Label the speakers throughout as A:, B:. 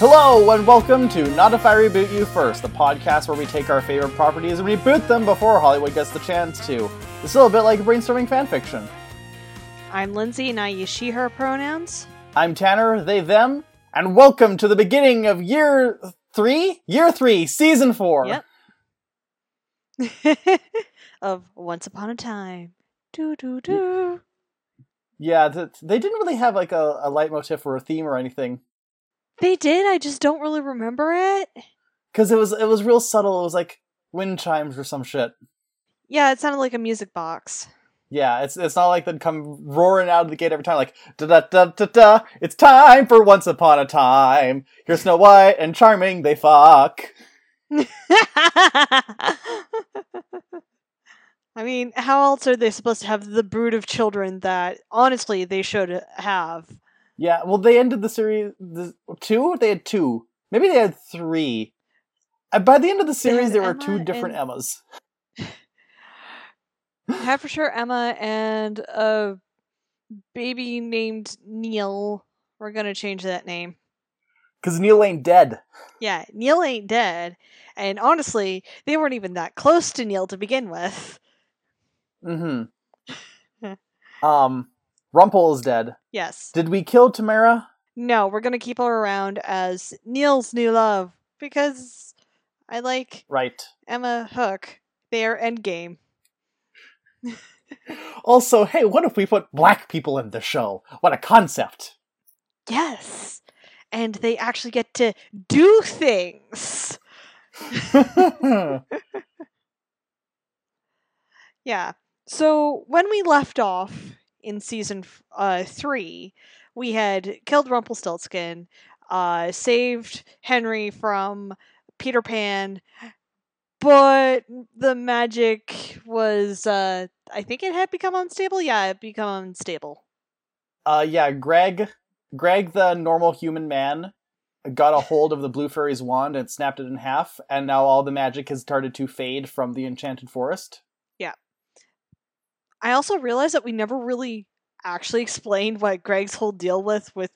A: Hello, and welcome to Not If I Reboot You First, the podcast where we take our favorite properties and reboot them before Hollywood gets the chance to. It's a little bit like brainstorming fanfiction.
B: I'm Lindsay, and I use she, her pronouns.
A: I'm Tanner, they, them, and welcome to the beginning of year three? Year three, season four.
B: Yep. of Once Upon a Time. Do do do.
A: Yeah, they didn't really have like a, a leitmotif or a theme or anything.
B: They did. I just don't really remember it.
A: Because it was it was real subtle. It was like wind chimes or some shit.
B: Yeah, it sounded like a music box.
A: Yeah, it's it's not like they'd come roaring out of the gate every time, like da da da da da. It's time for Once Upon a Time. Here's Snow White and Charming. They fuck.
B: I mean, how else are they supposed to have the brood of children that honestly they should have?
A: Yeah, well, they ended the series the, two. They had two. Maybe they had three. Uh, by the end of the series, there were two different
B: and-
A: Emmas.
B: have for sure Emma and a baby named Neil. We're gonna change that name.
A: Because Neil ain't dead.
B: Yeah, Neil ain't dead. And honestly, they weren't even that close to Neil to begin with.
A: Mm-hmm. um, Rumpel is dead.
B: Yes.
A: Did we kill Tamara?
B: No, we're gonna keep her around as Neil's new love because I like
A: Right.
B: Emma Hook. They're endgame.
A: Also, hey, what if we put black people in the show? What a concept!
B: Yes. And they actually get to do things. Yeah. So when we left off in season uh, three, we had killed Rumpelstiltskin, uh, saved Henry from Peter Pan, but the magic was, uh, I think it had become unstable. Yeah, it become unstable.
A: uh, yeah, Greg, Greg, the normal human man, got a hold of the blue fairy's wand and snapped it in half, and now all the magic has started to fade from the enchanted forest.
B: I also realized that we never really actually explained what Greg's whole deal with with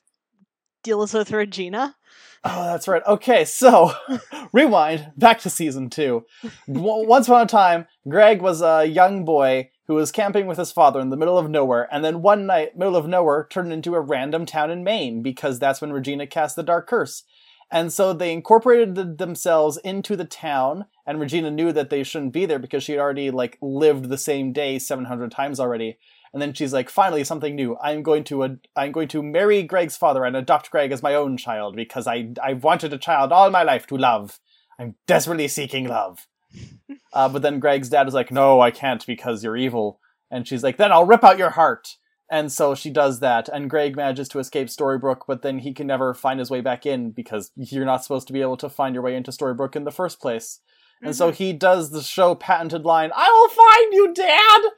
B: deals with Regina.
A: Oh, that's right. Okay, so rewind back to season two. Once upon a time, Greg was a young boy who was camping with his father in the middle of nowhere, and then one night, middle of nowhere turned into a random town in Maine because that's when Regina cast the Dark Curse. And so they incorporated th- themselves into the town, and Regina knew that they shouldn't be there because she had already like lived the same day 700 times already. And then she's like, finally, something new. I'm going to ad- I'm going to marry Greg's father and adopt Greg as my own child because I I've wanted a child all my life to love. I'm desperately seeking love. uh, but then Greg's dad is like, no, I can't because you're evil. And she's like, then I'll rip out your heart. And so she does that, and Greg manages to escape Storybrooke, but then he can never find his way back in because you're not supposed to be able to find your way into Storybrooke in the first place. And so mm-hmm. he does the show patented line, I will find you, Dad!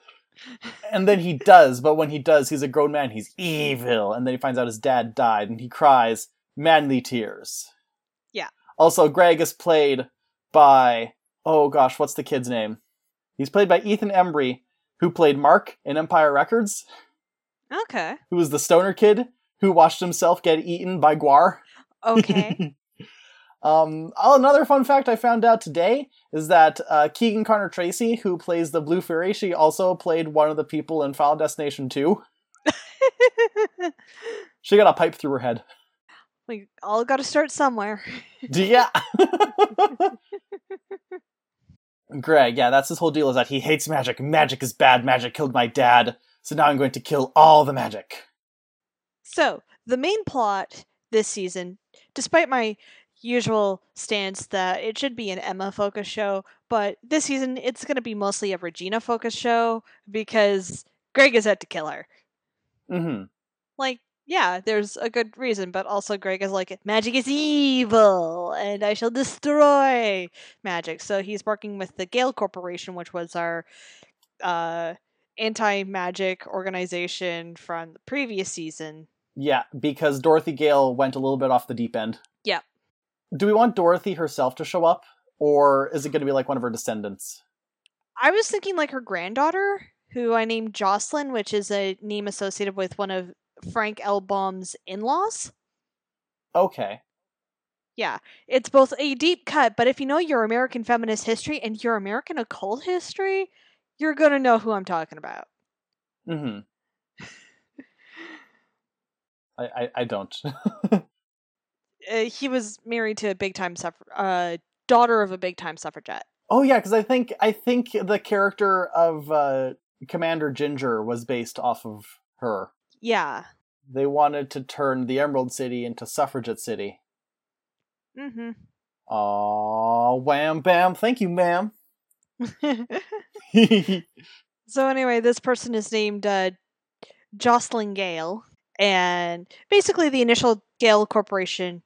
A: And then he does, but when he does, he's a grown man, he's evil. And then he finds out his dad died, and he cries manly tears.
B: Yeah.
A: Also, Greg is played by, oh gosh, what's the kid's name? He's played by Ethan Embry, who played Mark in Empire Records,
B: Okay.
A: who was the stoner kid who watched himself get eaten by GWAR.
B: Okay.
A: Um, oh, another fun fact I found out today is that uh, Keegan Connor Tracy, who plays the Blue Fairy, she also played one of the people in Final Destination 2. She got a pipe through her head.
B: we all got to start somewhere.
A: Yeah. Greg, yeah, that's his whole deal is that he hates magic. Magic is bad. Magic killed my dad. So now I'm going to kill all the magic.
B: So, the main plot this season, despite my usual stance that it should be an Emma focused show, but this season it's going to be mostly a Regina focused show because Greg is out to kill her.
A: hmm
B: Like, yeah, there's a good reason, but also Greg is like, magic is evil and I shall destroy magic. So he's working with the Gale Corporation, which was our uh, anti magic organization from the previous season.
A: Yeah, because Dorothy Gale went a little bit off the deep end.
B: Yep.
A: Do we want Dorothy herself to show up? Or is it going to be like one of her descendants?
B: I was thinking like her granddaughter, who I named Jocelyn, which is a name associated with one of Frank L. Baum's in laws.
A: Okay.
B: Yeah, it's both a deep cut, but if you know your American feminist history and your American occult history, you're gonna know who I'm talking about.
A: Mm-hmm. I, I, I don't.
B: uh, he was married to a big time suffrage, uh, daughter of a big time suffragette.
A: oh yeah, because I think I think the character of uh, Commander Jinjur was based off of her.
B: Yeah.
A: They wanted to turn the Emerald City into Suffragette City.
B: Mm-hmm.
A: Aw, wham bam, thank you, ma'am.
B: so anyway, this person is named uh, Jocelyn Gale, and basically the initial Gale Corporation.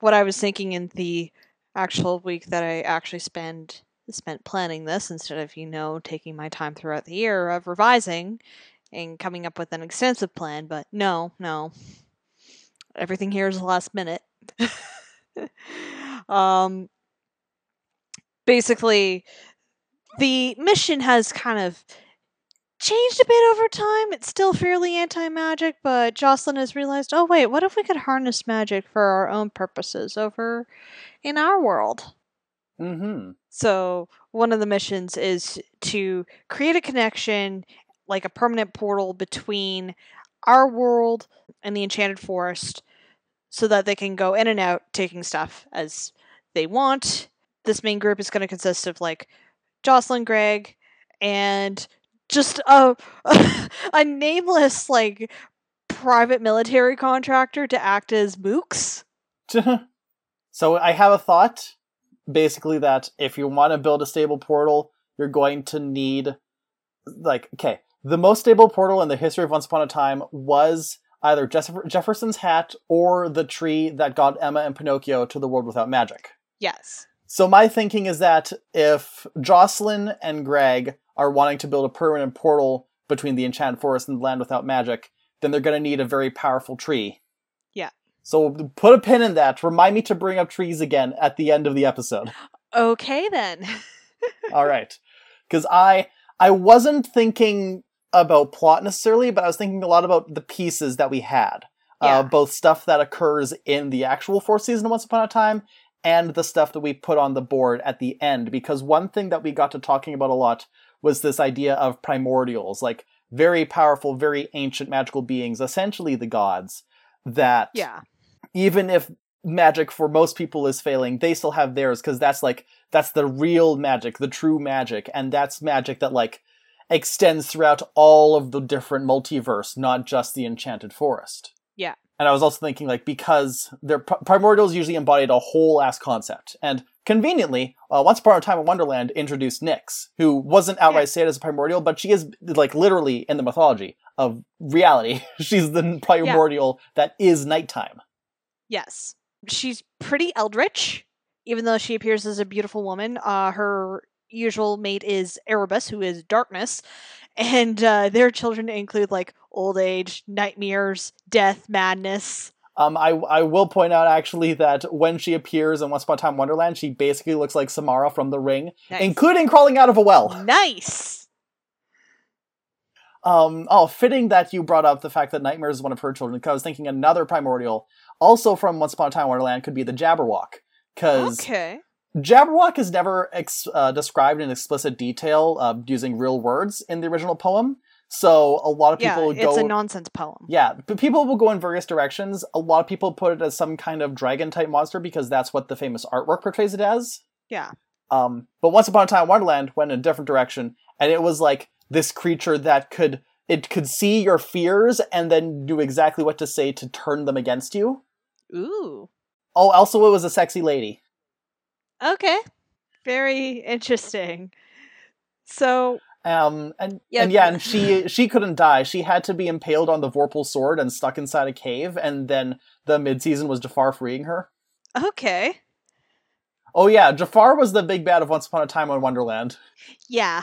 B: What I was thinking in the actual week that I actually spend spent planning this instead of you know taking my time throughout the year of revising and coming up with an extensive plan, but no, no, everything here is last minute. um, basically, the mission has kind of changed a bit over time. It's still fairly anti magic, but Jocelyn has realized oh, wait, what if we could harness magic for our own purposes over in our world?
A: mm-hmm.
B: So, one of the missions is to create a connection, like a permanent portal between our world and the Enchanted Forest, so that they can go in and out taking stuff as they want. This main group is going to consist of like Jocelyn, Greg, and just a a nameless like private military contractor to act as mooks.
A: so I have a thought. Basically, that if you want to build a stable portal, you're going to need, like, okay, the most stable portal in the history of Once Upon a Time was either Jeff- Jefferson's hat or the tree that got Emma and Pinocchio to the world without magic.
B: Yes.
A: So my thinking is that if Jocelyn and Greg are wanting to build a permanent portal between the Enchanted Forest and the Land Without Magic, then they're going to need a very powerful tree.
B: Yeah.
A: So put a pin in that. Remind me to bring up trees again at the end of the episode.
B: Okay then.
A: All right. Cuz I I wasn't thinking about plot necessarily, but I was thinking a lot about the pieces that we had.
B: Yeah.
A: Uh, both stuff that occurs in the actual fourth season of Once Upon a Time and the stuff that we put on the board at the end. Because one thing that we got to talking about a lot was this idea of primordials, like very powerful, very ancient magical beings, essentially the gods, that
B: yeah.
A: even if magic for most people is failing, they still have theirs because that's like that's the real magic, the true magic, and that's magic that like extends throughout all of the different multiverse, not just the enchanted forest.
B: Yeah.
A: And I was also thinking like because their primordials usually embodied a whole ass concept, and conveniently, uh, Once Upon a Time in Wonderland introduced Nyx, who wasn't outright
B: Yeah.
A: stated as a primordial, but she is like literally in the mythology of reality. She's the primordial that is nighttime.
B: Yes. She's pretty eldritch, even though she appears as a beautiful woman. Uh, her usual mate is Erebus, who is darkness, and uh, their children include like old age, nightmares, death, madness.
A: Um, I I will point out actually that when she appears in Once Upon a Time Wonderland, she basically looks like Samara from The Ring,
B: Nice.
A: including crawling out of a well.
B: nice.
A: Um, oh, fitting that you brought up the fact that Nightmare is one of her children, because I was thinking another primordial, also from Once Upon a Time Wonderland, could be the Jabberwock, because
B: Okay.
A: Jabberwock is never ex- uh, described in explicit detail uh, using real words in the original poem. So a lot of people
B: Yeah,
A: people
B: it's
A: go.
B: a nonsense poem.
A: yeah, but people will go in various directions. A lot of people put it as some kind of dragon type monster because that's what the famous artwork portrays it as.
B: Yeah.
A: Um, but Once Upon a Time in Wonderland went in a different direction, and it was like this creature that could it could see your fears and then do exactly what to say to turn them against you.
B: Ooh.
A: Oh, also it was a sexy lady.
B: Okay. Very interesting. So,
A: Um, and
B: Yeah,
A: and yeah, and she she couldn't die. She had to be impaled on the Vorpal sword and stuck inside a cave. And then the mid season was Jafar freeing her.
B: okay.
A: Oh yeah, Jafar was the big bad of Once Upon a Time in Wonderland.
B: Yeah.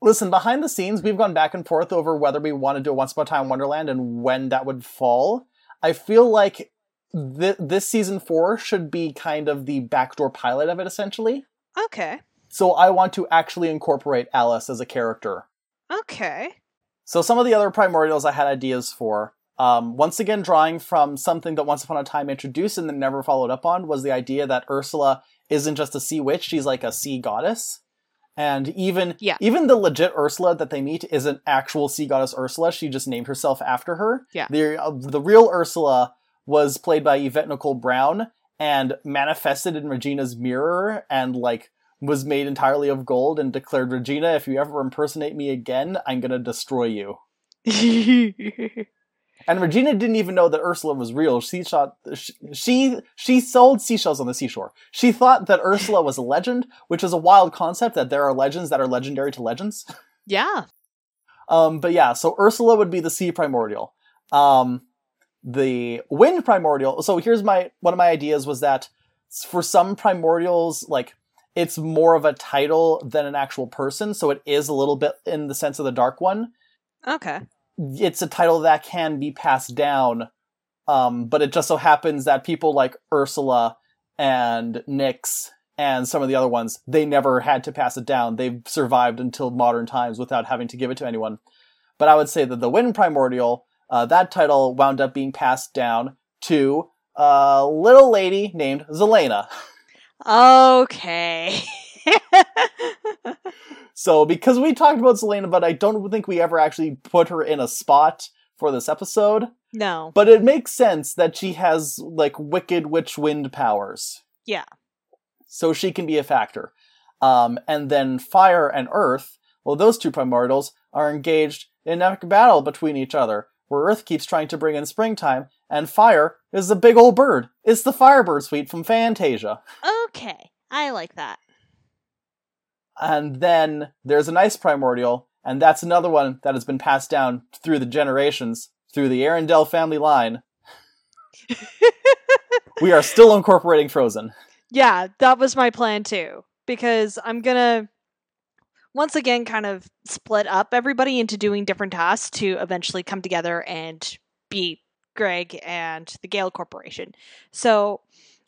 A: Listen, behind the scenes, we've gone back and forth over whether we want to do a Once Upon a Time in Wonderland and when that would fall. I feel like th- this season four should be kind of the backdoor pilot of it, essentially.
B: Okay.
A: So I want to actually incorporate Alice as a character.
B: Okay.
A: So some of the other primordials I had ideas for Um, once again, drawing from something that Once Upon a Time introduced and then never followed up on was the idea that Ursula isn't just a sea witch; she's like a sea goddess. And even
B: Yeah.
A: even the legit Ursula that they meet isn't actual sea goddess Ursula. She just named herself after her.
B: Yeah.
A: The uh, the real Ursula was played by Yvette Nicole Brown and manifested in Regina's mirror and like was made entirely of gold and declared Regina, if you ever impersonate me again, I'm gonna destroy you. And Regina didn't even know that Ursula was real. She thought she she sold seashells on the seashore. She thought that Ursula was a legend, which is a wild concept that there are legends that are legendary to legends.
B: yeah.
A: Um, but yeah, so Ursula would be the sea primordial. Um, the wind primordial. So here's my one of my ideas was that for some primordials, like it's more of a title than an actual person. So it is a little bit in the sense of the dark one
B: Okay.
A: it's a title that can be passed down. Um, but it just so happens that people like Ursula and Nyx and some of the other ones, they never had to pass it down. They've survived until modern times without having to give it to anyone. But I would say that the Wind Primordial, uh, that title wound up being passed down to a little lady named Zelena.
B: Okay.
A: So because we talked about Zelena, but I don't think we ever actually put her in a spot for this episode.
B: no.
A: But it makes sense that she has like wicked witch wind powers.
B: Yeah.
A: So she can be a factor. Um, and then fire and earth, well, those two primordials are engaged in an epic battle between each other, where earth keeps trying to bring in springtime, and fire is the big old bird. It's the Firebird suite from Fantasia.
B: Okay. I like that.
A: And then there's an ice primordial, and that's another one that has been passed down through the generations, through the Arendelle family line. we are still incorporating Frozen.
B: Yeah, that was my plan too. Because I'm gonna once again kind of split up everybody into doing different tasks to eventually come together and beat Greg and the Gale Corporation. So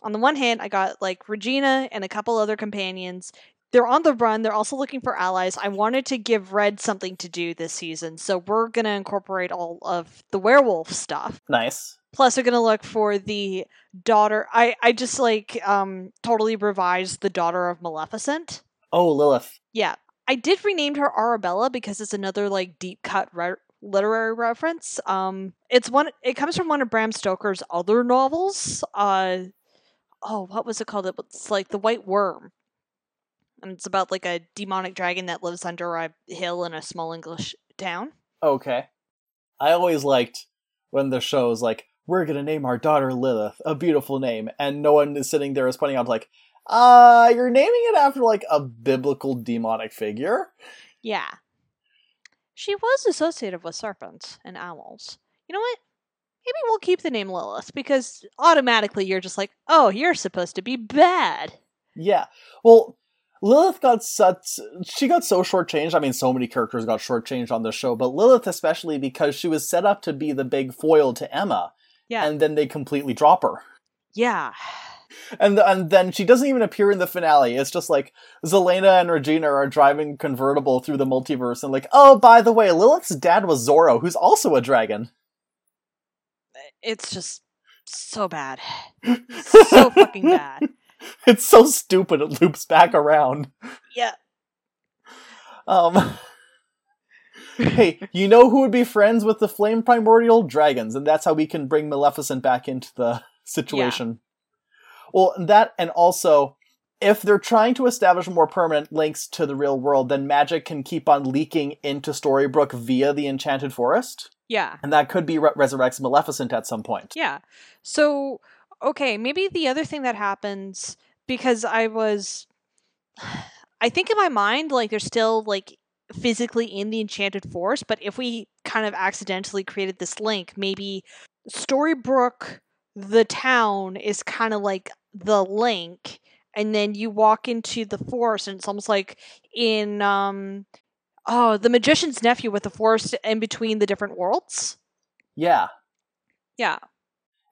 B: on the one hand, I got like Regina and a couple other companions. They're on the run. They're also looking for allies. I wanted to give Red something to do this season, so we're gonna incorporate all of the werewolf stuff.
A: Nice.
B: Plus, we're gonna look for the daughter. I I just like um totally revised the daughter of Maleficent.
A: Oh, Lilith.
B: Yeah, I did rename her Arabella because it's another like deep cut re- literary reference. Um, it's one. It comes from one of Bram Stoker's other novels. Uh, oh, what was it called? It's like the White Worm, and it's about like a demonic dragon that lives under a hill in a small English town.
A: Okay. I always liked when the show's like, we're gonna name our daughter Lilith, a beautiful name, and no one is sitting there is pointing out like, uh, you're naming it after like a biblical demonic figure.
B: Yeah. She was associated with serpents and owls. You know what? Maybe we'll keep the name Lilith because automatically you're just like, oh, you're supposed to be bad.
A: Yeah. Well, Lilith got such she got so shortchanged. I mean, so many characters got shortchanged on the show, but Lilith especially because she was set up to be the big foil to Emma,
B: Yeah.
A: and then they completely drop her.
B: yeah.
A: And and then she doesn't even appear in the finale. It's just like Zelena and Regina are driving convertible through the multiverse, and like, oh, by the way, Lilith's dad was Zorro, who's also a dragon.
B: It's just so bad. so fucking bad.
A: It's so stupid. It loops back around.
B: Yeah.
A: Um. hey, you know who would be friends with the flame primordial dragons, and that's how we can bring Maleficent back into the situation. Well, that and also, if they're trying to establish more permanent links to the real world, then magic can keep on leaking into Storybrooke via the Enchanted Forest,
B: Yeah.
A: and that could be re- resurrects Maleficent at some point.
B: Yeah. So, okay, maybe the other thing that happens because I was I think in my mind like they're still like physically in the enchanted forest, but if we kind of accidentally created this link, maybe Storybrooke the town is kind of like the link and then you walk into the forest and it's almost like in um oh, the magician's nephew with the forest in between the different worlds.
A: Yeah,
B: Yeah.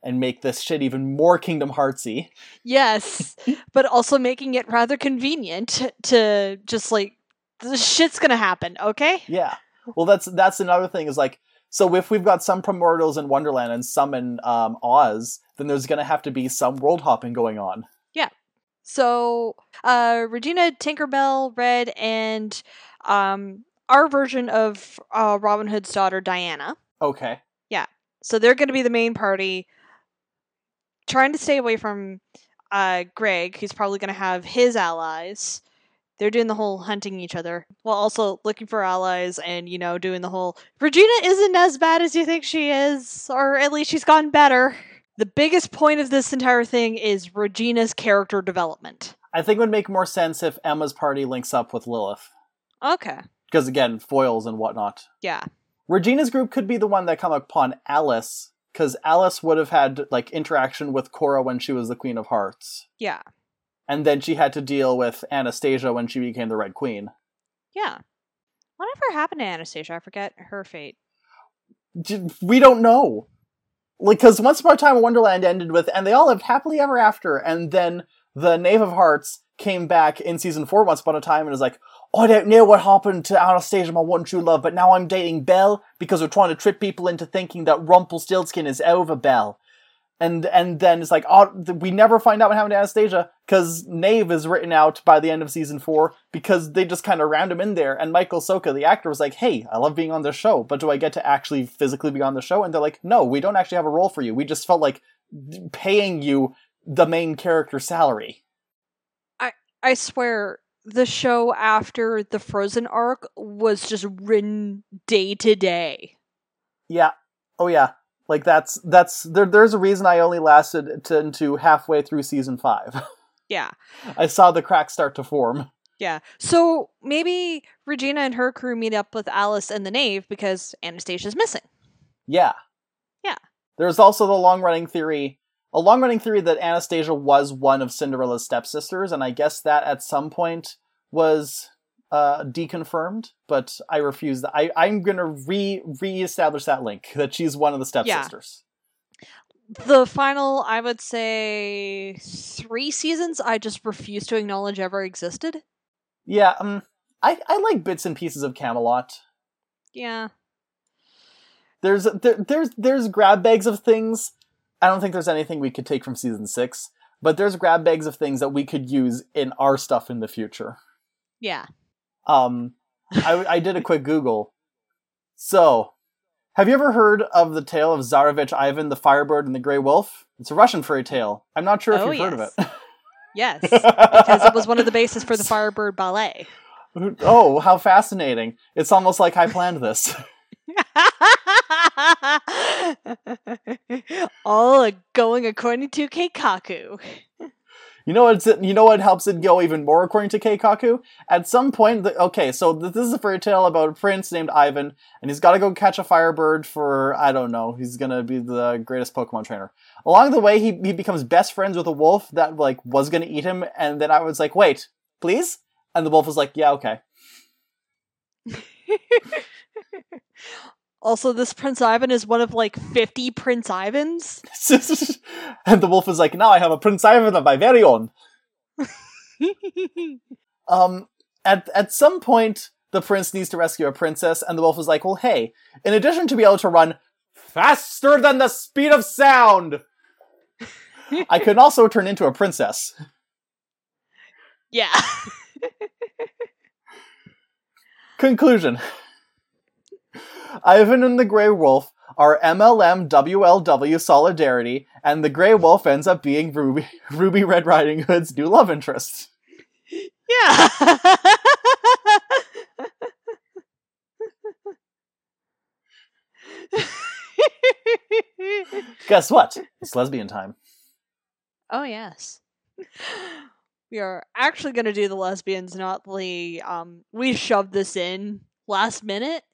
A: and make this shit even more Kingdom Heartsy.
B: Yes, but also making it rather convenient to just like the shit's gonna happen. Okay.
A: Yeah. Well, that's that's another thing is like So if we've got some primordials in Wonderland and some in um, Oz, then there's going to have to be some world hopping going on. Yeah.
B: So, uh, Regina, Tinkerbell, Red, and um, our version of uh, Robin Hood's daughter, Diana.
A: Okay. Yeah.
B: So they're going to be the main party, trying to stay away from uh, Greg, who's probably going to have his allies. They're doing the whole hunting each other while also looking for allies and, you know, doing the whole Regina isn't as bad as you think she is, or at least she's gotten better. The biggest point of this entire thing is Regina's character development.
A: I think it would make more sense if Emma's party links up with Lilith.
B: Okay.
A: Because again, foils and whatnot.
B: Yeah.
A: Regina's group could be the one that come upon Alice, because Alice would have had like interaction with Cora when she was the Queen of Hearts.
B: Yeah.
A: And then she had to deal with Anastasia when she became the Red Queen.
B: Yeah. Whatever happened to Anastasia? I forget her fate.
A: We don't know. Like, because Once Upon a Time in Wonderland ended with, and they all lived happily ever after, and then the Knave of Hearts came back in season four Once Upon a Time and was like, "Oh, I don't know what happened to Anastasia, my one true love, but now I'm dating Belle because we're trying to trick people into thinking that Rumpelstiltskin is over Belle. And and then it's like, oh, we never find out what happened to Anastasia because Knave is written out by the end of season four because they just kind of round him in there. And Michael Socha, the actor, was like, hey, I love being on this show, but do I get to actually physically be on the show? And they're like, no, we don't actually have a role for you. We just felt like paying you the main character salary.
B: I I swear, the show after the Frozen arc was just written day to day.
A: Yeah. Oh yeah. Like that's that's there. There's a reason I only lasted to, into halfway through season five.
B: Yeah.
A: I saw the cracks start to form.
B: Yeah. So maybe Regina and her crew meet up with Alice and the Knave because Anastasia's missing.
A: Yeah.
B: Yeah.
A: There's also the long running theory, a long running theory that Anastasia was one of Cinderella's stepsisters, and I guess that at some point was uh, deconfirmed, but I refuse that. I, I'm gonna re re-establish that link that she's one of the stepsisters.
B: The final, I would say, three seasons I just refuse to acknowledge ever existed.
A: Yeah, um, I, I like bits and pieces of Camelot.
B: Yeah.
A: There's there, there's there's grab bags of things. I don't think there's anything we could take from season six, but there's grab bags of things that we could use in our stuff in the future.
B: Yeah.
A: Um, I, I did a quick Google. So, have you ever heard of the tale of Tsarevich Ivan the Firebird and the Grey Wolf? It's a Russian fairy tale. I'm not sure if
B: Oh,
A: you've heard of it.
B: Yes. because it was one of the bases for the Firebird Ballet.
A: oh, how fascinating! It's almost like I planned this.
B: All going according to Keikaku.
A: You know what's you know what helps it go even more according to Keikaku? At some point, the, okay, so this is a fairy tale about a prince named Ivan, and he's got to go catch a firebird for I don't know. He's gonna be the greatest Pokemon trainer. Along the way, he he becomes best friends with a wolf that like was gonna eat him, and then I was like, wait, please, and the wolf was like, yeah, okay.
B: Also, this Prince Ivan is one of like 50 Prince Ivans.
A: and the wolf is like, now I have a Prince Ivan of my very own. Um, at at some point, the prince needs to rescue a princess, and the wolf is like, "Well, hey, in addition to be able to run faster than the speed of sound, I can also turn into a princess."
B: yeah.
A: Conclusion: Ivan and the Grey Wolf are MLM WLW solidarity, and the Grey Wolf ends up being Ruby Ruby Red Riding Hood's new love interest.
B: Yeah.
A: Guess what? It's lesbian time.
B: oh, yes. We are actually going to do the lesbians, not the. Um, we shoved this in last minute.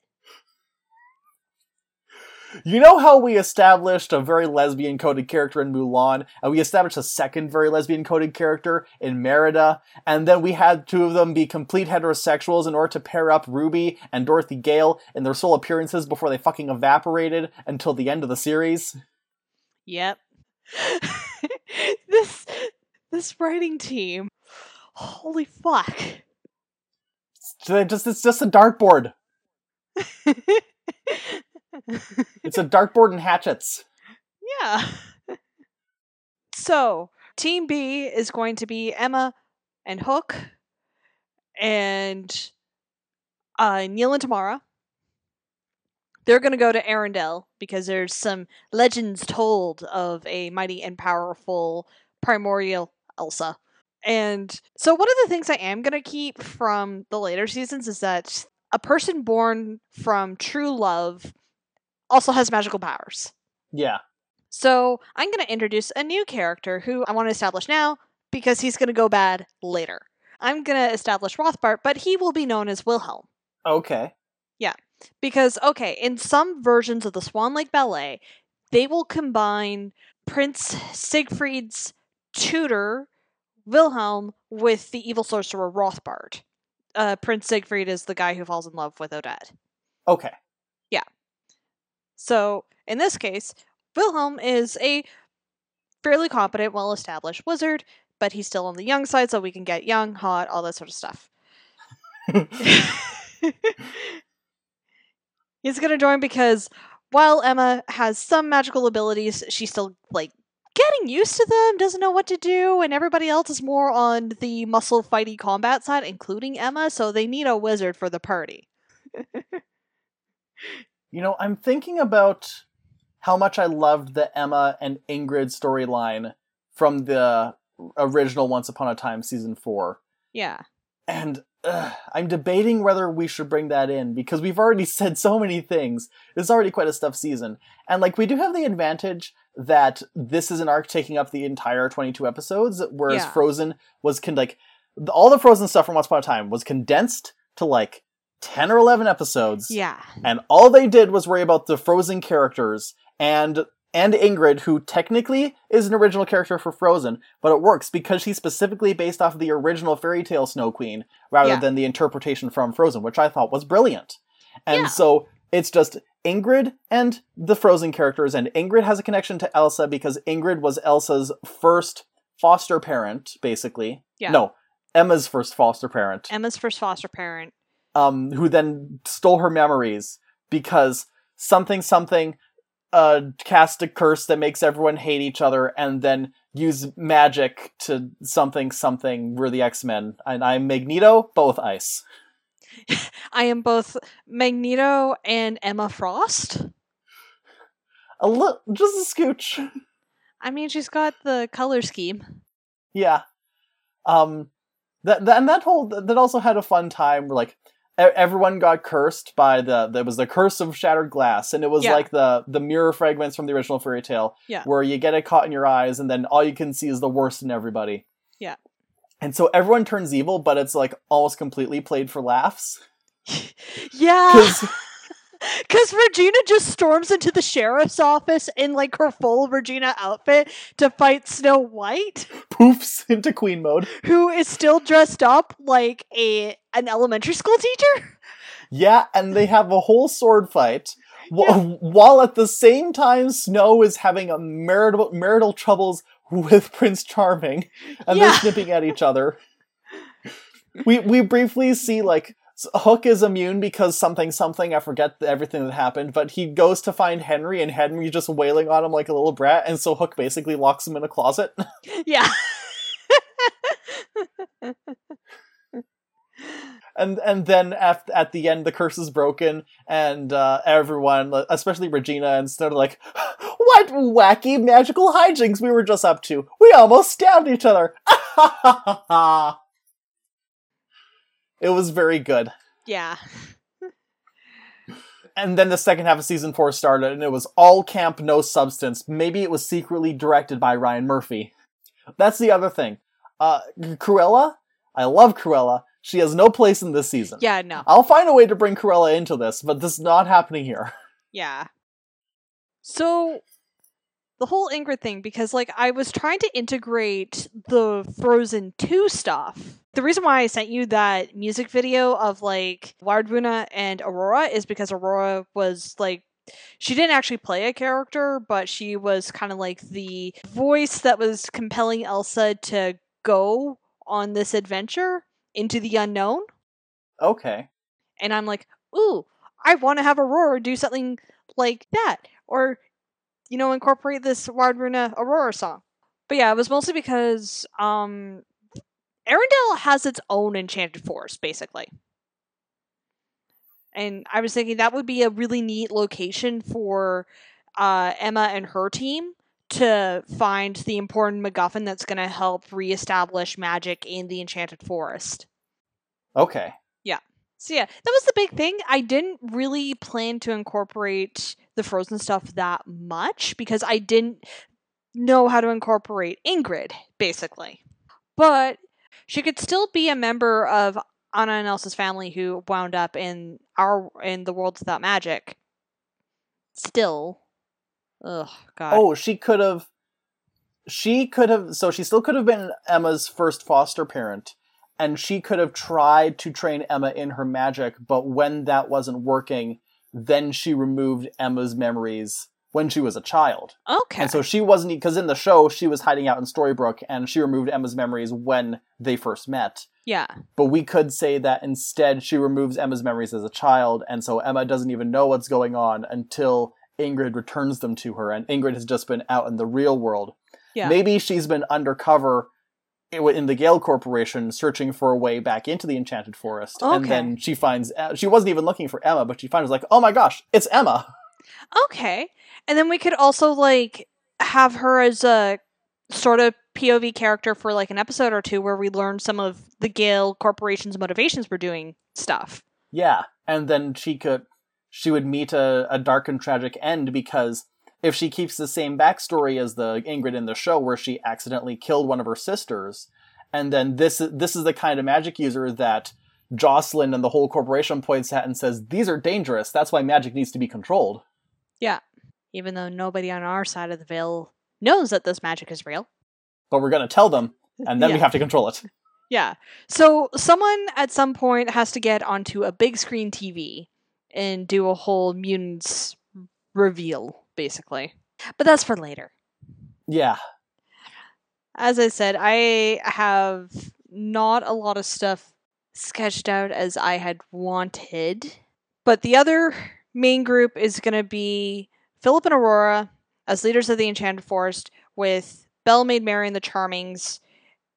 A: You know how we established a very lesbian coded character in Mulan, and we established a second very lesbian coded character in Merida, and then we had two of them be complete heterosexuals in order to pair up Ruby and Dorothy Gale in their sole appearances before they fucking evaporated until the end of the series?
B: Yep. this this writing team. Holy fuck.
A: It's just, it's just a dartboard. It's a dartboard and hatchets.
B: Yeah. so, Team B is going to be Emma and Hook and uh, Neil and Tamara. They're going to go to Arendelle because there's some legends told of a mighty and powerful primordial Elsa. And so, one of the things I am going to keep from the later seasons is that a person born from true love also has magical powers.
A: Yeah.
B: So I'm going to introduce a new character who I want to establish now because he's going to go bad later. I'm going to establish Rothbart, but he will be known as Wilhelm.
A: Okay. Yeah.
B: Because, okay, in some versions of the Swan Lake Ballet, they will combine Prince Siegfried's tutor, Wilhelm, with the evil sorcerer Rothbart. Uh, Prince Siegfried is the guy who falls in love with Odette.
A: Okay.
B: So, in this case, Wilhelm is a fairly competent, well established wizard, but he's still on the young side, so we can get young, hot, all that sort of stuff. he's going to join because while Emma has some magical abilities, she's still, like, getting used to them, doesn't know what to do, and everybody else is more on the muscle fighty combat side, including Emma, so they need a wizard for the party.
A: You know, I'm thinking about how much I loved the Emma and Ingrid storyline from the original Once Upon a Time season four.
B: Yeah.
A: And ugh, I'm debating whether we should bring that in because we've already said so many things. It's already quite a stuff season. And like we do have the advantage that this is an arc taking up the entire 22 episodes, whereas
B: Yeah.
A: Frozen was con- like all the Frozen stuff from Once Upon a Time was condensed to like 10 or 11 episodes
B: Yeah.
A: and all they did was worry about the frozen characters and and Ingrid, who technically is an original character for Frozen, but it works because she's specifically based off of the original fairy tale Snow Queen rather
B: Yeah.
A: than the interpretation from Frozen, which I thought was brilliant. And
B: Yeah.
A: so it's just Ingrid and the Frozen characters, and Ingrid has a connection to Elsa because Ingrid was Elsa's first foster parent, basically.
B: Yeah.
A: No, Emma's first foster parent
B: Emma's first foster parent.
A: Um, who then stole her memories because something something uh, cast a curse that makes everyone hate each other and then use magic to something something. We're the X Men, and I'm Magneto, both ice.
B: I am both Magneto and Emma Frost.
A: A little, just a scooch.
B: I mean, she's got the color scheme.
A: Yeah. Um, that, that and that whole that also had a fun time where like everyone got cursed by the there was the curse of shattered glass and it was
B: Yeah.
A: like the the mirror fragments from the original fairy tale
B: Yeah.
A: where you get it caught in your eyes and then all you can see is the worst in everybody
B: Yeah.
A: and so everyone turns evil but it's like almost completely played for laughs
B: Yeah.
A: 'Cause-
B: Regina just storms into the sheriff's office in like her full Regina outfit to fight Snow White,
A: poofs into queen mode
B: who is still dressed up like a an elementary school teacher.
A: yeah and they have a whole sword fight
B: Yeah.
A: while at the same time snow is having a marital marital troubles with prince charming and
B: Yeah.
A: they're snipping at each other. We we briefly see like Hook is immune because something something I forget everything that happened, but he goes to find Henry and Henry just wailing on him like a little brat, and so Hook basically locks him in a closet.
B: Yeah.
A: and and then at at the end the curse is broken, and uh, everyone, especially Regina, instead of like, what wacky magical hijinks we were just up to? We almost stabbed each other. it was very good.
B: yeah.
A: and then the second half of season four started, and it was all camp, no substance. Maybe it was secretly directed by Ryan Murphy. That's the other thing. Uh, Cruella, I love Cruella. She has no place in this season.
B: Yeah, no.
A: I'll find a way to bring Cruella into this, but this is not happening here.
B: Yeah. So the whole Ingrid thing, because like I was trying to integrate the Frozen 2 stuff. The reason why I sent you that music video of like Wardruna and Aurora is because Aurora was like she didn't actually play a character, but she was kind of like the voice that was compelling Elsa to go on this adventure into the unknown
A: Okay.
B: and I'm like, ooh, I want to have Aurora do something like that, or you know, incorporate this Wardruna Aurora song. But yeah, it was mostly because um, Arendelle has its own enchanted forest, basically. And I was thinking that would be a really neat location for uh, Emma and her team to find the important MacGuffin that's going to help reestablish magic in the Enchanted Forest.
A: Okay. Yeah.
B: So yeah, that was the big thing. I didn't really plan to incorporate the frozen stuff that much because I didn't know how to incorporate Ingrid, basically. But she could still be a member of Anna and Elsa's family who wound up in our in the worlds without magic. Still. Ugh, God.
A: Oh, she could have. She could have. So she still could have been Emma's first foster parent, and she could have tried to train Emma in her magic, but when that wasn't working, then she removed Emma's memories when she was a child.
B: okay.
A: And so she wasn't because in the show she was hiding out in Storybrooke and she removed Emma's memories when they first met.
B: yeah.
A: But we could say that instead she removes Emma's memories as a child, and so Emma doesn't even know what's going on until Ingrid returns them to her, and Ingrid has just been out in the real world.
B: Yeah.
A: Maybe she's been undercover in the Gale Corporation searching for a way back into the Enchanted Forest, and then she finds uh, she wasn't even looking for Emma, but she finds like, oh my gosh, it's Emma.
B: Okay. And then we could also like have her as a sort of POV character for like an episode or two where we learn some of the Gale Corporation's motivations for doing stuff.
A: Yeah, and then she could she would meet a, a dark and tragic end because if she keeps the same backstory as the Ingrid in the show where she accidentally killed one of her sisters, and then this this is the kind of magic user that Jocelyn and the whole corporation points at and says these are dangerous. That's why magic needs to be controlled.
B: Even though nobody on our side of the veil knows that this magic is real.
A: But we're gonna tell them, and then we have to control it.
B: Yeah. So someone at some point has to get onto a big screen TV and do a whole mutants reveal, basically. But that's for later.
A: Yeah,
B: As I said, I have not a lot of stuff sketched out as I had wanted. But the other main group is going to be Philip and Aurora as leaders of the Enchanted Forest, with Belle, Maid Mary, and the Charmings.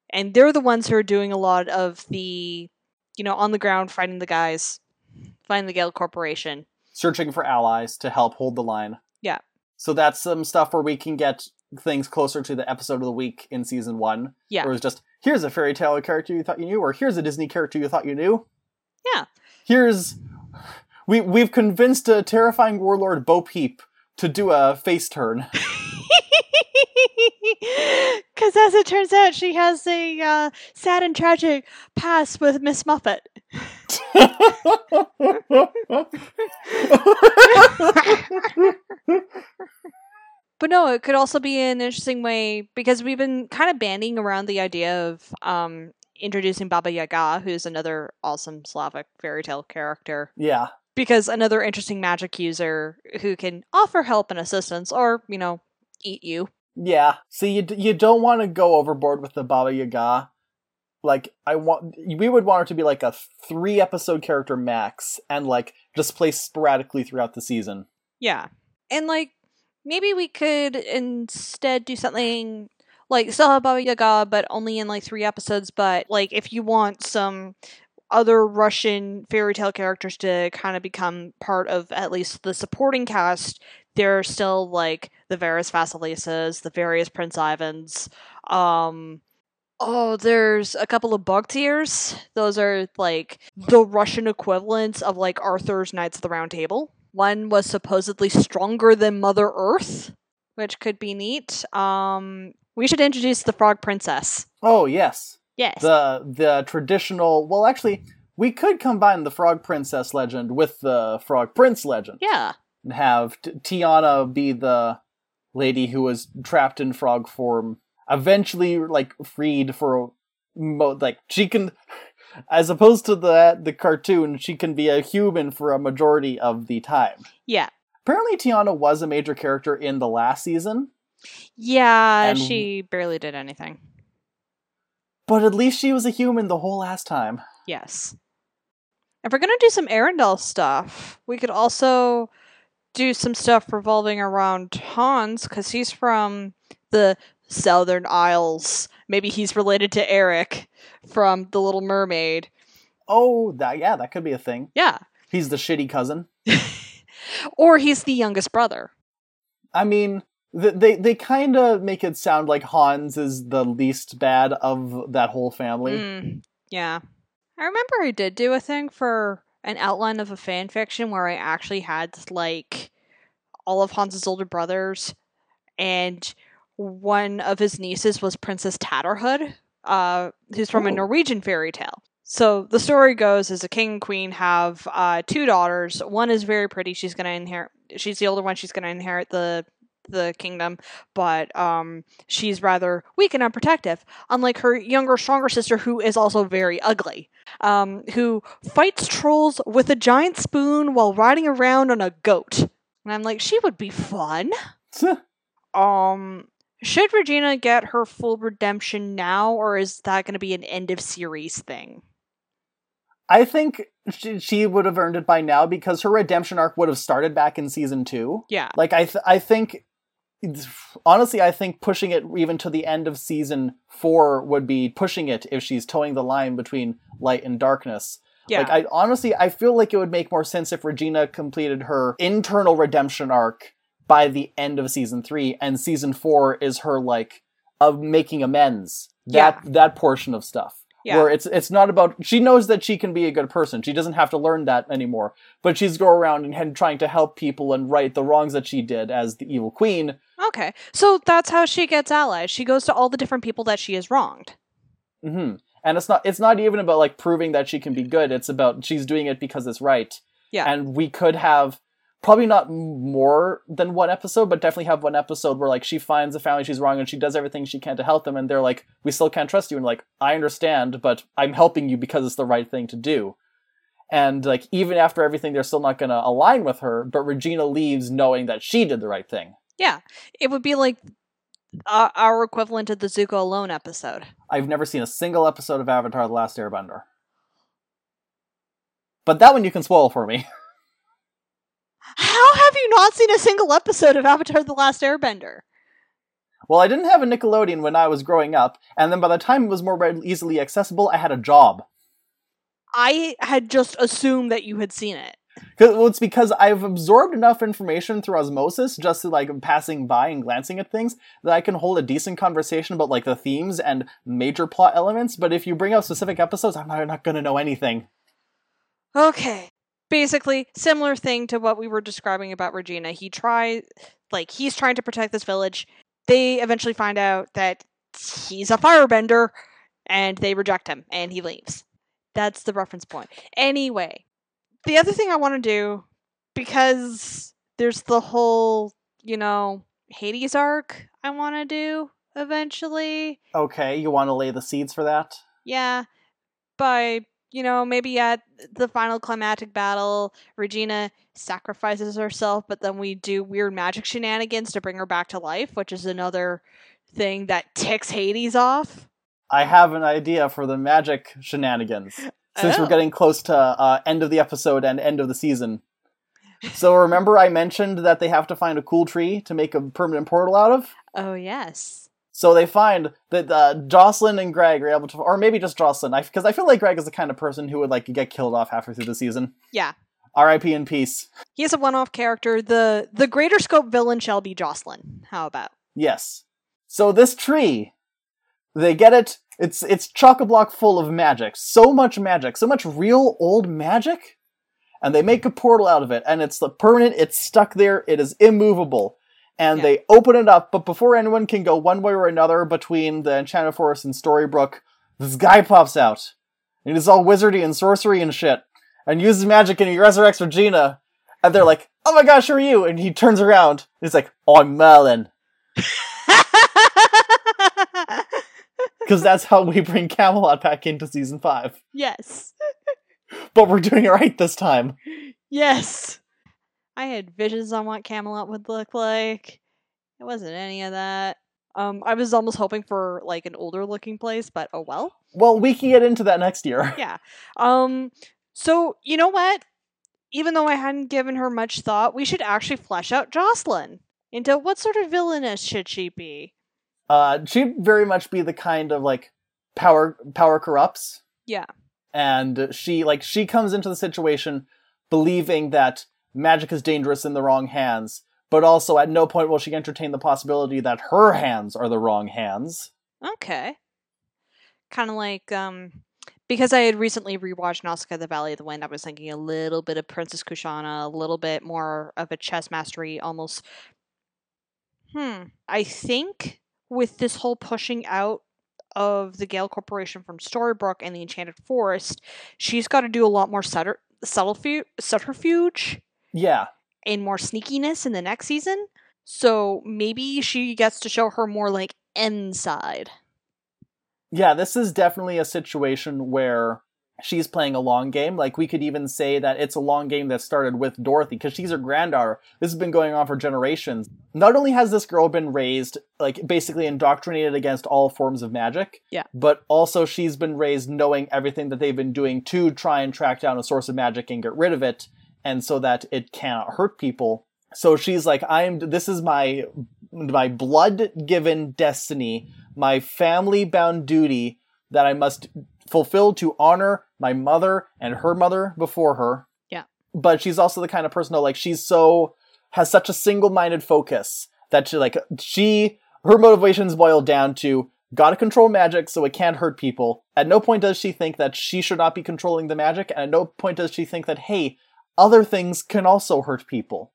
B: And they're the ones who are doing a lot of the, you know, on the ground fighting the guys, fighting the Gale Corporation.
A: searching for allies to help hold the line.
B: Yeah.
A: So that's some stuff where we can get things closer to the episode of the week in season one.
B: Yeah.
A: Where it's just here's a fairy tale character you thought you knew, or here's a Disney character you thought you knew.
B: Yeah.
A: Here's we we've convinced a terrifying warlord Bo Peep to do a face turn.
B: Because as it turns out, she has a uh, sad and tragic past with Miss Muffet. But no, it could also be an interesting way because we've been kind of banding around the idea of um, introducing Baba Yaga, who's another awesome Slavic fairy tale character.
A: yeah.
B: Because another interesting magic user who can offer help and assistance, or you know, eat you.
A: Yeah. See, you d- you don't want to go overboard with the Baba Yaga. Like I want, we would want her to be like a three episode character max, and like just play sporadically throughout the season.
B: Yeah. And like maybe we could instead do something like still have Baba Yaga, but only in like three episodes. But like if you want some other Russian fairy tale characters to kind of become part of at least the supporting cast, there are still like the various Vasilisas, the various Prince Ivans. Um Oh, there's a couple of bogatyrs. Those are like the Russian equivalents of like Arthur's Knights of the Round Table. One was supposedly stronger than Mother Earth, which could be neat. Um, we should introduce the Frog Princess.
A: Oh yes,
B: Yes.
A: the the traditional. Well, actually, we could combine the Frog Princess legend with the Frog Prince legend.
B: yeah.
A: and have T- Tiana be the lady who was trapped in frog form, eventually like freed for mo- like she can, as opposed to the the cartoon, she can be a human for a majority of the time.
B: Yeah.
A: Apparently, Tiana was a major character in the last season,
B: Yeah, she barely did anything.
A: But at least she was a human the whole last time.
B: Yes. If we're gonna do some Arendelle stuff, we could also do some stuff revolving around Hans because he's from the Southern Isles. Maybe he's related to Eric from The Little Mermaid.
A: Oh, that yeah, that could be a thing.
B: Yeah.
A: He's the shitty cousin.
B: or he's the youngest brother.
A: I mean, they they kind of make it sound like Hans is the least bad of that whole family.
B: Mm, yeah. I remember I did do a thing for an outline of a fan fiction where I actually had like all of Hans's older brothers and one of his nieces was Princess Tatterhood, uh, who's from a Norwegian fairy tale. So the story goes is a king and queen have uh, two daughters. One is very pretty. She's going to inherit. She's the older one. She's going to inherit the the kingdom, but um, she's rather weak and unprotective. Unlike her younger, stronger sister, who is also very ugly, um, who fights trolls with a giant spoon while riding around on a goat. And I'm like, she would be fun. Um, should Regina get her full redemption now, or is that going to be an end of series thing?
A: I think she, she would have earned it by now because her redemption arc would have started back in season two.
B: Yeah.
A: Like I, th- I think, honestly, I think pushing it even to the end of season four would be pushing it if she's towing the line between light and darkness.
B: Yeah.
A: Like I honestly, I feel like it would make more sense if Regina completed her internal redemption arc by the end of season three, and season four is her like of making amends. That that portion of stuff.
B: Yeah.
A: Where it's it's not about she knows that she can be a good person. She doesn't have to learn that anymore. But she's go around and, and trying to help people and right the wrongs that she did as the evil queen.
B: okay. So that's how she gets allies. She goes to all the different people that she has wronged.
A: hmm And it's not it's not even about like proving that she can be good. It's about she's doing it because it's right.
B: Yeah.
A: And we could have probably not more than one episode, but definitely have one episode where like she finds a family she's wrong and she does everything she can to help them, and they're like, "We still can't trust you," and like, "I understand, but I'm helping you because it's the right thing to do." And like even after everything, they're still not going to align with her. But Regina leaves knowing that she did the right thing.
B: Yeah. It would be like uh, our equivalent of the Zuko Alone episode.
A: I've never seen a single episode of Avatar: The Last Airbender. But that one you can spoil for me.
B: How have you not seen a single episode of Avatar The Last Airbender?
A: Well, I didn't have a Nickelodeon when I was growing up, and then by the time it was more easily accessible, I had a job.
B: I had just assumed that you had seen it.
A: Well, it's because I've absorbed enough information through osmosis, just to, like passing by and glancing at things, that I can hold a decent conversation about like the themes and major plot elements. But if you bring up specific episodes, I'm not, not going to know anything.
B: Okay. Basically, similar thing to what we were describing about Regina. He tries, like, he's trying to protect this village. They eventually find out that he's a firebender, and they reject him, and he leaves. That's the reference point. Anyway, the other thing I want to do, because there's the whole, you know, Hades arc I want to do eventually.
A: Okay, you want to lay the seeds for that?
B: Yeah, by you know maybe at the final climactic battle, Regina sacrifices herself, but then we do weird magic shenanigans to bring her back to life, which is another thing that ticks Hades off.
A: I have an idea for the magic shenanigans. Since
B: Oh.
A: we're getting close to uh, end of the episode and end of the season. So remember I mentioned that they have to find a cool tree to make a permanent portal out of?
B: Oh yes,
A: So they find that uh, Jocelyn and Greg are able to, or maybe just Jocelyn, because I, feel like Greg is the kind of person who would like get killed off halfway through the season.
B: Yeah.
A: R.I.P. in peace.
B: he's a one-off character. the The greater scope villain shall be Jocelyn. How about?
A: Yes. So this tree, they get it. It's it's chock a block full of magic. So much magic, so much real old magic, and they make a portal out of it, and it's the permanent. It's stuck there. It is immovable. And
B: Yeah.
A: they open it up, but before anyone can go one way or another between the Enchanted Forest and Storybrooke, this guy pops out. And he's all wizardy and sorcery and shit, and uses magic and he resurrects Regina. And they're like, "Oh my gosh, who are you?" And he turns around. And he's like, oh, "I'm Merlin." because that's how we bring Camelot back into season five.
B: yes,
A: But we're doing it right this time.
B: yes. I had visions on what Camelot would look like. It wasn't any of that. Um, I was almost hoping for like an older looking place, but oh well.
A: Well, we can get into that next year.
B: Yeah. Um, So, you know what? Even though I hadn't given her much thought, we should actually flesh out Jocelyn into what sort of villainess should she be?
A: Uh, she'd very much be the kind of like power power corrupts.
B: Yeah.
A: And she like she comes into the situation believing that magic is dangerous in the wrong hands, but also at no point will she entertain the possibility that her hands are the wrong hands.
B: Okay. Kind of like um because I had recently rewatched Nausicaa the Valley of the Wind, I was thinking a little bit of Princess Kushana, a little bit more of a chess mastery, almost. Hmm. I think with this whole pushing out of the Gale Corporation from Storybrooke and the Enchanted Forest, she's got to do a lot more subter- subterfuge.
A: Yeah.
B: And more sneakiness in the next season. So maybe she gets to show her more like end side
A: yeah, this is definitely a situation where she's playing a long game. Like we could even say that it's a long game that started with Dorothy because she's her granddaughter. This has been going on for generations. Not only has this girl been raised like basically indoctrinated against all forms of magic,
B: yeah,
A: but also she's been raised knowing everything that they've been doing to try and track down a source of magic and get rid of it, and so that it cannot hurt people. So she's like, I'm. This is my my blood given destiny my family bound duty that I must fulfill to honor my mother and her mother before her.
B: Yeah.
A: But she's also the kind of person though, like she's so has such a single minded focus that she like she her motivations boil down to gotta control magic so it can't hurt people. At no point does she think that she should not be controlling the magic, and at no point does she think that, hey, other things can also hurt people.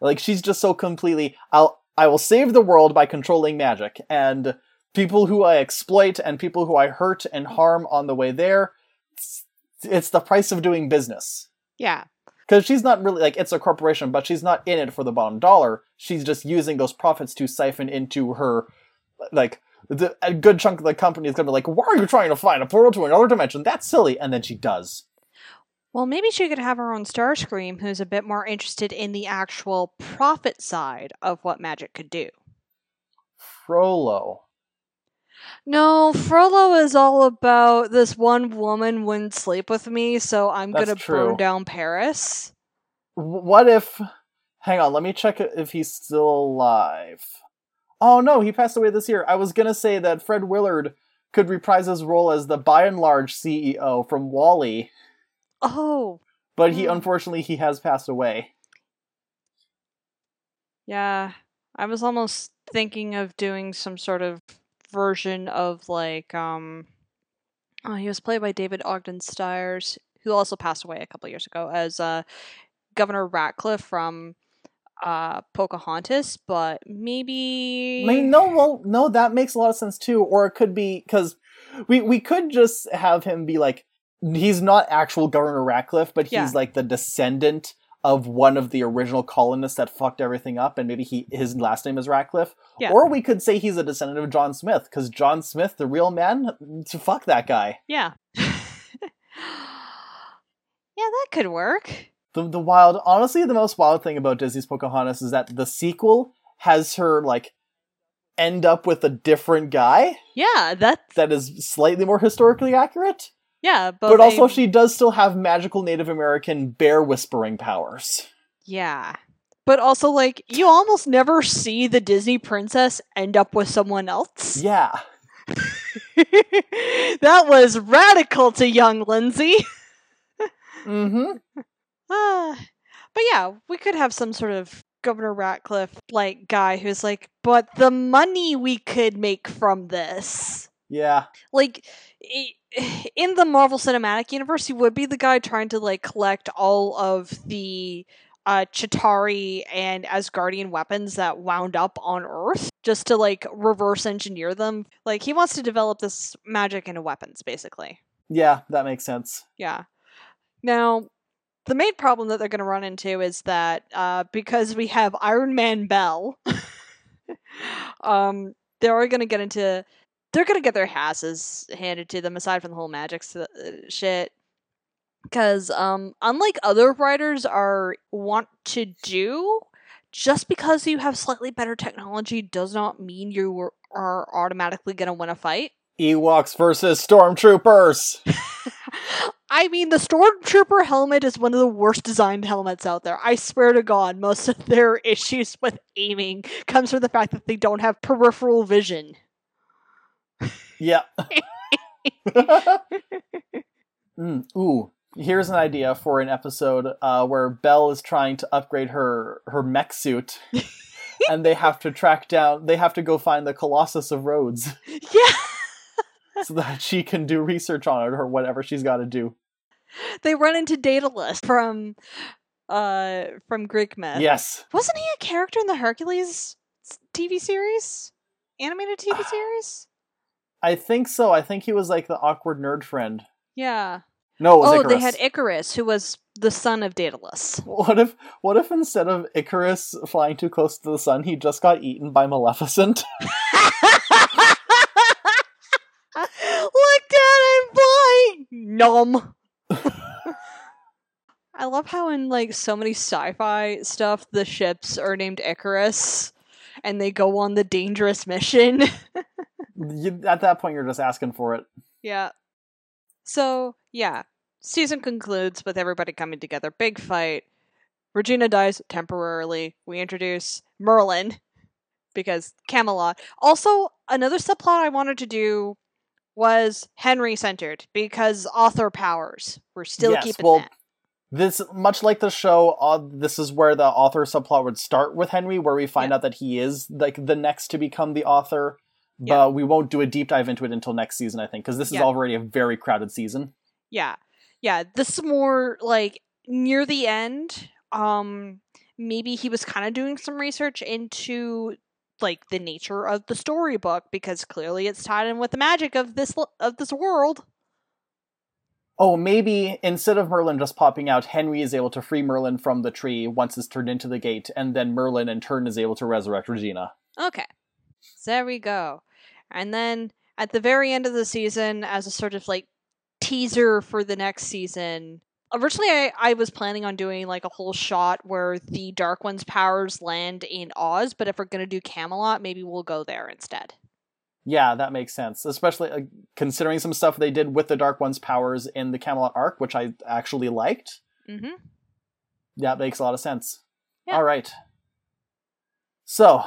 A: Like she's just so completely I'll I will save the world by controlling magic and people who I exploit and people who I hurt and harm on the way there. It's, it's the price of doing business.
B: Yeah.
A: Because she's not really like it's a corporation, but she's not in it for the bottom dollar. She's just using those profits to siphon into her, like the, a good chunk of the company is going to be like, "Why are you trying to find a portal to another dimension? That's silly." And then she does.
B: Well, maybe she could have her own Starscream, who's a bit more interested in the actual profit side of what magic could do.
A: Frollo.
B: No, Frollo is all about this one woman wouldn't sleep with me, so I'm
A: That's
B: gonna
A: true.
B: burn down Paris.
A: What if? Hang on, let me check if he's still alive. Oh no, he passed away this year. I was gonna say that Fred Willard could reprise his role as the Buy n Large CEO from WALL-E.
B: Oh.
A: But he
B: Hmm.
A: unfortunately he has passed away.
B: Yeah. I was almost thinking of doing some sort of version of like um oh, he was played by David Ogden Stiers, who also passed away a couple years ago as uh Governor Ratcliffe from uh Pocahontas, but maybe
A: I mean, no, well, no, that makes a lot of sense too. Or it could be because we we could just have him be like he's not actual Governor Ratcliffe, but he's
B: Yeah.
A: like the descendant of one of the original colonists that fucked everything up, and maybe he his last name is Ratcliffe.
B: Yeah.
A: Or we could say he's a descendant of John Smith, because John Smith, the real man, to fuck that guy.
B: Yeah. yeah, that could work.
A: The the wild, honestly, the most wild thing about Disney's Pocahontas is that the sequel has her like end up with a different guy
B: Yeah, that's
A: that is slightly more historically accurate.
B: Yeah, but,
A: But, also,
B: they-
A: she does still have magical Native American bear whispering powers.
B: Yeah. But also like you almost never see the Disney princess end up with someone else.
A: Yeah.
B: that was radical to young Lindsay.
A: Mm-hmm.
B: Ah. but yeah, we could have some sort of Governor Ratcliffe like guy who's like, but the money we could make from this.
A: Yeah.
B: Like i- in the Marvel Cinematic Universe, he would be the guy trying to like collect all of the uh Chitauri and Asgardian weapons that wound up on Earth just to like reverse engineer them. Like he wants to develop this magic into weapons basically.
A: Yeah, that makes sense.
B: Yeah. Now, the main problem that they're going to run into is that uh, because we have Iron Man Belle, um, they're going to get into. They're going to get their asses handed to them aside from the whole magic uh, shit. Because, um, unlike other writers are want to do, just because you have slightly better technology does not mean you are- are automatically going to win a fight.
A: Ewoks versus stormtroopers.
B: I mean, the Stormtrooper helmet is one of the worst designed helmets out there. I swear to God, most of their issues with aiming comes from the fact that they don't have peripheral vision.
A: Yeah. Mm, ooh, here's an idea for an episode uh, where Belle is trying to upgrade her her mech suit, and they have to track down. They have to go find the Colossus of Rhodes
B: Yeah.
A: so that she can do research on it or whatever she's got to do.
B: they run into Daedalus from uh from Greek myth.
A: Yes.
B: Wasn't he a character in the Hercules TV series? Animated TV series?
A: I think so. I think he was like the awkward nerd friend.
B: Yeah.
A: No, it was
B: Oh,
A: Icarus.
B: they had Icarus, who was the son of Daedalus.
A: What if what if instead of Icarus flying too close to the sun, he just got eaten by Maleficent?
B: Look, Dad, I'm flying. Nom. I love how in like so many sci-fi stuff, the ships are named Icarus, and they go on the dangerous mission.
A: You, at that point, you're just asking for it.
B: yeah. So yeah, season concludes with everybody coming together. Big fight. Regina dies temporarily. We introduce Merlin because Camelot. Also, another subplot I wanted to do was Henry centered because author powers. We're still
A: Yes,
B: keeping
A: well,
B: that.
A: This, much like the show, uh, this is where the author subplot would start with Henry, where we find
B: Yeah.
A: out that he is like the next to become the author. But
B: Yeah.
A: we won't do a deep dive into it until next season, I think, because this is
B: Yeah.
A: already a very crowded season.
B: Yeah. Yeah, this is more like near the end. Um maybe he was kind of doing some research into like the nature of the storybook because clearly it's tied in with the magic of this of this world.
A: Oh, maybe instead of Merlin just popping out, Henry is able to free Merlin from the tree once it's turned into the gate, and then Merlin in turn is able to resurrect Regina.
B: Okay. So there we go. And then at the very end of the season, as a sort of like teaser for the next season, originally I, I was planning on doing like a whole shot where the Dark One's powers land in Oz, but if we're going to do Camelot, maybe we'll go there instead.
A: Yeah, that makes sense, especially uh, considering some stuff they did with the Dark One's powers in the Camelot arc, which I actually liked.
B: Mm-hmm.
A: That makes a lot of sense.
B: Yeah.
A: All right. So,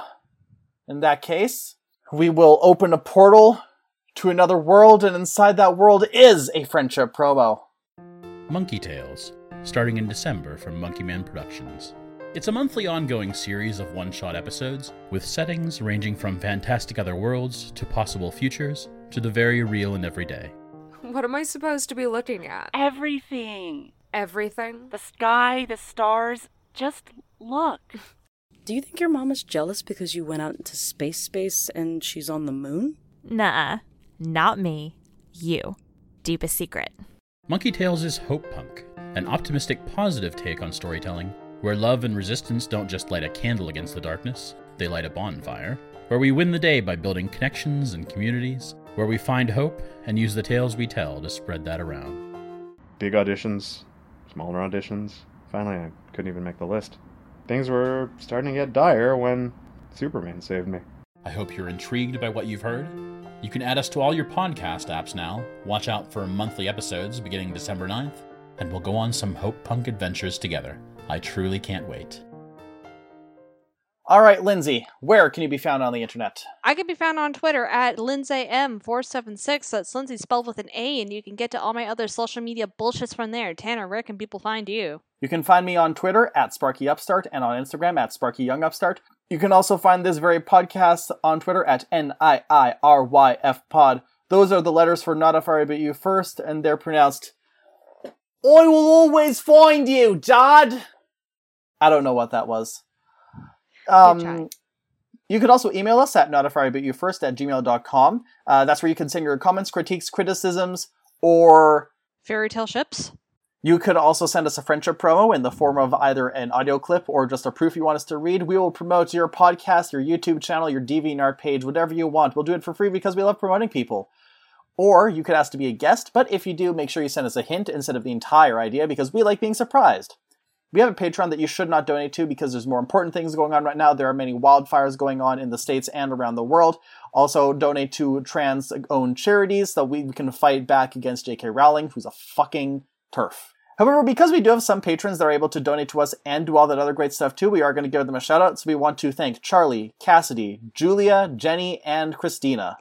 A: in that case, we will open a portal to another world, and inside that world is a friendship promo.
C: Monkey Tales, starting in December from Monkey Man Productions. It's a monthly ongoing series of one shot episodes, with settings ranging from fantastic other worlds to possible futures to the very real and everyday.
D: What am I supposed to be looking at?
E: Everything.
D: Everything?
E: The sky, the stars. Just look.
F: Do you think your mom is jealous because you went out into space space and she's on the moon?
G: Nuh-uh. Not me. You. Deepest secret.
C: Monkey Tales is Hope Punk, an optimistic, positive take on storytelling, where love and resistance don't just light a candle against the darkness, they light a bonfire, where we win the day by building connections and communities, where we find hope and use the tales we tell to spread that around.
H: big auditions, smaller auditions. Finally, I couldn't even make the list. Things were starting to get dire when Superman saved me.
C: I hope you're intrigued by what you've heard. You can add us to all your podcast apps now. Watch out for monthly episodes beginning December 9th, and we'll go on some Hope Punk adventures together. I truly can't wait.
A: All right, Lindsay, where can you be found on the internet?
B: I can be found on Twitter at LindsayM476. That's Lindsay spelled with an A, and you can get to all my other social media bullshits from there. Tanner, where can people find you?
A: You can find me on Twitter at SparkyUpstart and on Instagram at SparkyYoungUpstart. You can also find this very podcast on Twitter at N-I-I-R-Y-F pod. Those are the letters for Not If I Reboot You First, and they're pronounced I will always find you, Dad! I don't know what that was. Um, you could also email us at notifiedbutyoufirst at gmail.com. Uh, that's where you can send your comments, critiques, criticisms, or
B: Fairy Tale Ships?
A: you could also send us a friendship promo in the form of either an audio clip or just a proof you want us to read. We will promote your podcast, your YouTube channel, your DeviantArt page, whatever you want. We'll do it for free because we love promoting people. Or you could ask to be a guest, but if you do, make sure you send us a hint instead of the entire idea because we like being surprised. We have a Patreon that you should not donate to because there's more important things going on right now. There are many wildfires going on in the States and around the world. Also, donate to trans owned charities so we can fight back against J.K. Rowling, who's a fucking TERF. However, because we do have some patrons that are able to donate to us and do all that other great stuff too, we are going to give them a shout out. So we want to thank Charlie, Cassidy, Julia, Jenny, and Christina.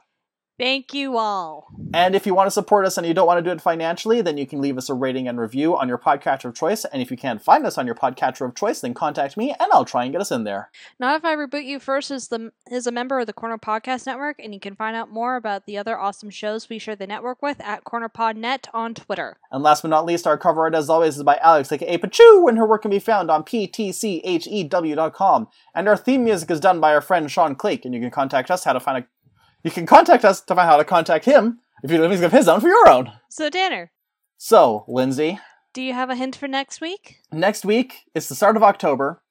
B: Thank you all.
A: And if you want to support us and you don't want to do it financially, then you can leave us a rating and review on your podcatcher of choice. And if you can't find us on your podcatcher of choice, then contact me and I'll try and get us in there.
B: Not if I reboot you first is the is a member of the Corner Podcast Network, and you can find out more about the other awesome shows we share the network with at CornerPodNet on Twitter.
A: And last but not least, our cover art, as always, is by Alex, aka Pachu, and her work can be found on ptchew.com. And our theme music is done by our friend Sean Clake, and you can contact us how to find a you can contact us to find how to contact him if you think of his own for your own.
B: So, Danner,
A: So, Lindsay,
B: do you have a hint for next week?
A: next week it's the start of October,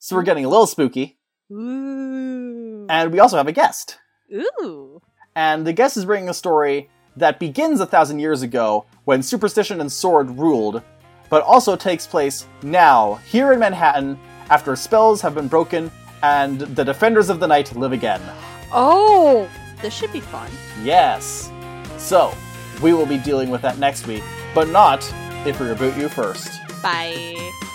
A: so we're getting a little spooky,
B: Ooh.
A: and we also have a guest.
B: Ooh.
A: And the guest is bringing a story that begins a thousand years ago when superstition and sword ruled, but also takes place now, here in Manhattan, after spells have been broken and the defenders of the night live again.
B: Oh, this should be fun.
A: Yes. So, we will be dealing with that next week, but not if we reboot you first.
B: Bye.